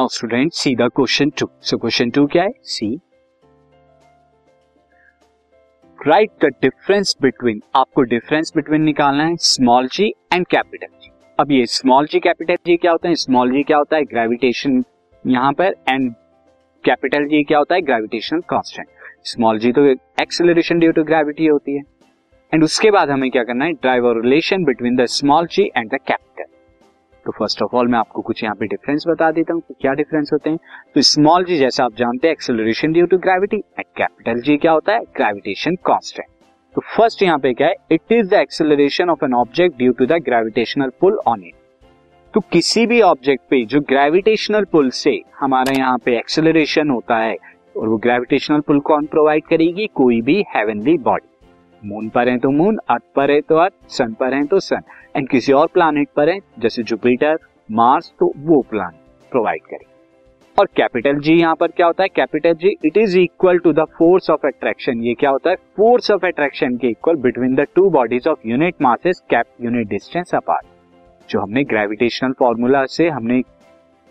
Now student see the question two so question two क्या है see write the difference between आपको difference between निकालना है small G and capital G अब ये स्मॉल जी कैपिटल जी क्या होता है? स्मॉल जी क्या होता है? ग्रेविटेशन यहाँ पर एंड कैपिटल जी क्या होता है? ग्रेविटेशनल कांस्टेंट स्मॉल जी तो एक्सेलरेशन ड्यू टू ग्रेविटी होती है. एंड उसके बाद हमें क्या करना है? Derive relation between the small G and the capital तो फ़र्स्ट ऑफ़ ऑल मैं आपको कुछ यहाँ पे डिफरेंस बता देता हूँ क्या डिफरेंस होते हैं। तो स्मॉल जी जैसे आप जानते हैं acceleration due to gravity and capital G क्या होता है? ग्रेविटेशन कांस्टेंट तो फ़र्स्ट यहाँ पे क्या है? It is the acceleration of an object due to the gravitational pull on it तो किसी भी ऑब्जेक्ट पे जो ग्रेविटेशनल पुल से हमारा यहाँ पे एक्सेलरेशन होता है, और वो ग्रेविटेशनल पुल कौन प्रोवाइड करेगी? कोई भी हेवनली बॉडी मून पर है तो मून अर्थ पर है तो अर्थ सन पर है तो सन एंड किसी और प्लानिट पर है, जैसे जुपिटर मार्स तो वो प्लान प्रोवाइड करें. और कैपिटल जी यहाँ पर क्या होता है? Capital G it is equal to the force of attraction ये क्या होता है? फोर्स ऑफ़ अट्रैक्शन के equal between the two bodies of unit masses kept unit distance apart जो हमने ग्रेविटेशनल फॉर्मूला से हमने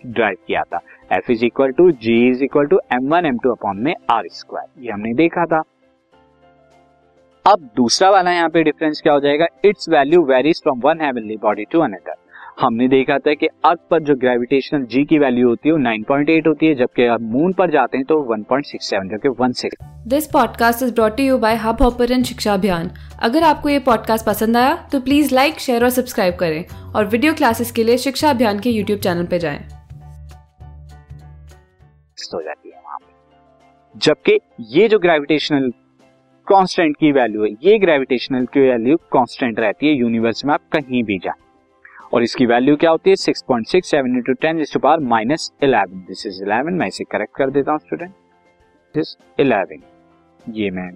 ड्राइव किया था. F is equal to G is equal to M one M two upon में R square ये हमने देखा था. अब दूसरा वाला यहाँ पे डिफरेंस क्या हो जाएगा? Its value varies from one heavenly body to another हमने देखा था कि अर्थ पर जो ग्रेविटेशनल जी की वैल्यू होती है वो 9.8 होती है जबकि आप मून पर जाते हैं तो 1.67 जो कि 16 this podcast is brought you by Hubhopper Shiksha Abhiyan अगर आपको ये पॉडकास्ट पसंद आया तो प्लीज़ लाइक शेयर और सब्सक्राइब करें। और वीडियो क्लासेस के लिए शिक्षा अभियान के यूट्यूब चैनल पर जाए। हो जाती है वहाँ जबकि ये जो ग्रेविटेशनल कांस्टेंट की वैल्यू है। ये ग्रेविटेशनल की वैल्यू कांस्टेंट रहती है यूनिवर्स में, आप कहीं भी जाए। और इसकी वैल्यू क्या होती है? Six point six seven into ten to power minus eleven this is eleven मैं इसे करेक्ट कर देता हूँ स्टूडेंट दिस इलेवन ये मैं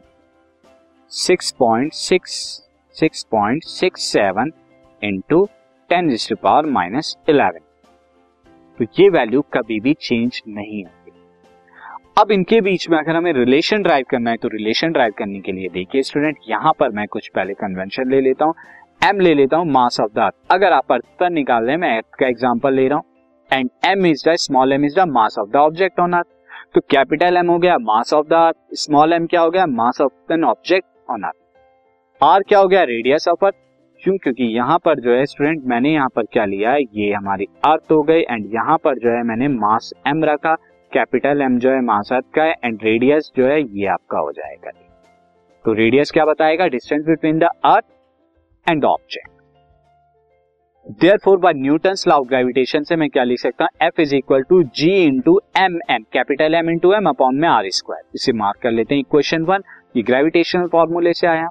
six point six six point six seven into ten to power minus eleven तो ये वैल्यू कभी भी चेंज नहीं होती अब इनके बीच में अगर हमें रिलेशन ड्राइव करना है तो रिलेशन ड्राइव करने के लिए देखिए स्टूडेंट यहाँ पर मैं कुछ पहले कन्वेंशन ले लेता हूँ एम ले लेता हूँ मास ऑफ़ द अर्थ अगर आप अर्थ पर निकाल रहे हैं मैं अर्थ का एग्जांपल ले रहा हूँ. And M is the small M is the mass of the object on earth तो कैपिटल एम हो गया mass of the earth small M क्या हो गया mass of an object on earth R क्या हो गया रेडियस ऑफ़ अर्थ क्यों? क्योंकि यहाँ पर जो है स्टूडेंट मैंने यहाँ पर क्या लिया है, ये हमारी अर्थ हो गई. एंड यहाँ पर जो है, मैंने मास एम रखा. कैपिटल एम जो है मासात का है एंड रेडियस जो है, ये आपका हो जाएगा तो रेडियस क्या बताएगा? Distance between the earth and object therefore by Newton law of gravitation से मैं क्या लिख सकता हूँ? F is equal to G into M M capital M into M upon में आर स्क्वायर इसे मार्क कर लेते हैं इक्वेशन वन ये ग्रेविटेशनल फॉर्मूले से आया।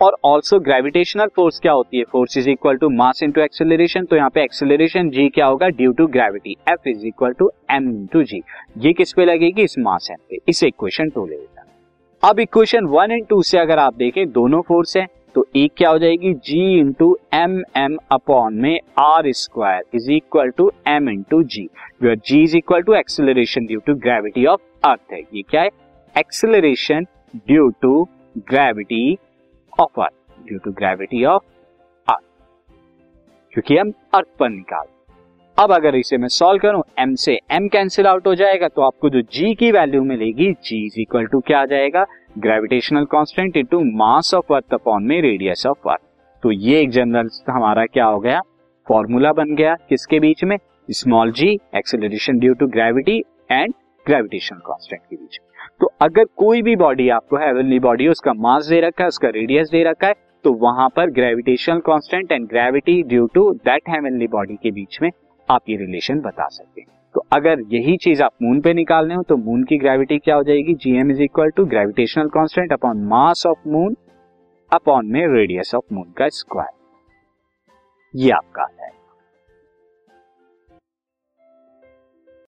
और ऑल्सो ग्रेविटेशनल फोर्स क्या होती है? Force is equal to mass into acceleration तो यहाँ पे एक्सेलरेशन जी क्या होगा? Due to gravity F is equal to M into G ये किस पे लगेगी? इस मास एम पे. इस इक्वेशन टू ले अब इक्वेशन वन एंड टू से अगर आप देखें, दोनों फोर्स है तो एक क्या हो जाएगी? G into M M upon में R square is equal to M into G G is equal to acceleration due to gravity of earth है। ये क्या है? Acceleration due to gravity of earth due to gravity of earth क्योंकि हम earth पर निकाल अब अगर इसे मैं सॉल्व करूँ एम से एम कैंसिल आउट हो जाएगा तो आपको जो जी की वैल्यू मिलेगी जी इज़ इक्वल टू क्या आ जाएगा? Gravitational constant into mass of earth upon में रेडियस ऑफ़ अर्थ तो ये एक जनरल हमारा क्या हो गया? फॉर्मूला बन गया। किसके बीच में? Small G acceleration due to gravity and gravitational constant के बीच में। तो अगर कोई भी बॉडी आपको हेवनली बॉडी उसका मास दे रखा है, उसका रेडियस दे रखा है तो वहाँ पर gravitational constant and gravity due to that heavenly body के बीच में आप ये रिलेशन बता सकते हैं। तो अगर यही चीज़ आप मून पे निकालने हो तो मून की ग्रेविटी क्या हो जाएगी? GM is equal to gravitational constant upon mass of moon upon में रेडियस ऑफ़ मून का स्क्वायर ये आपका है।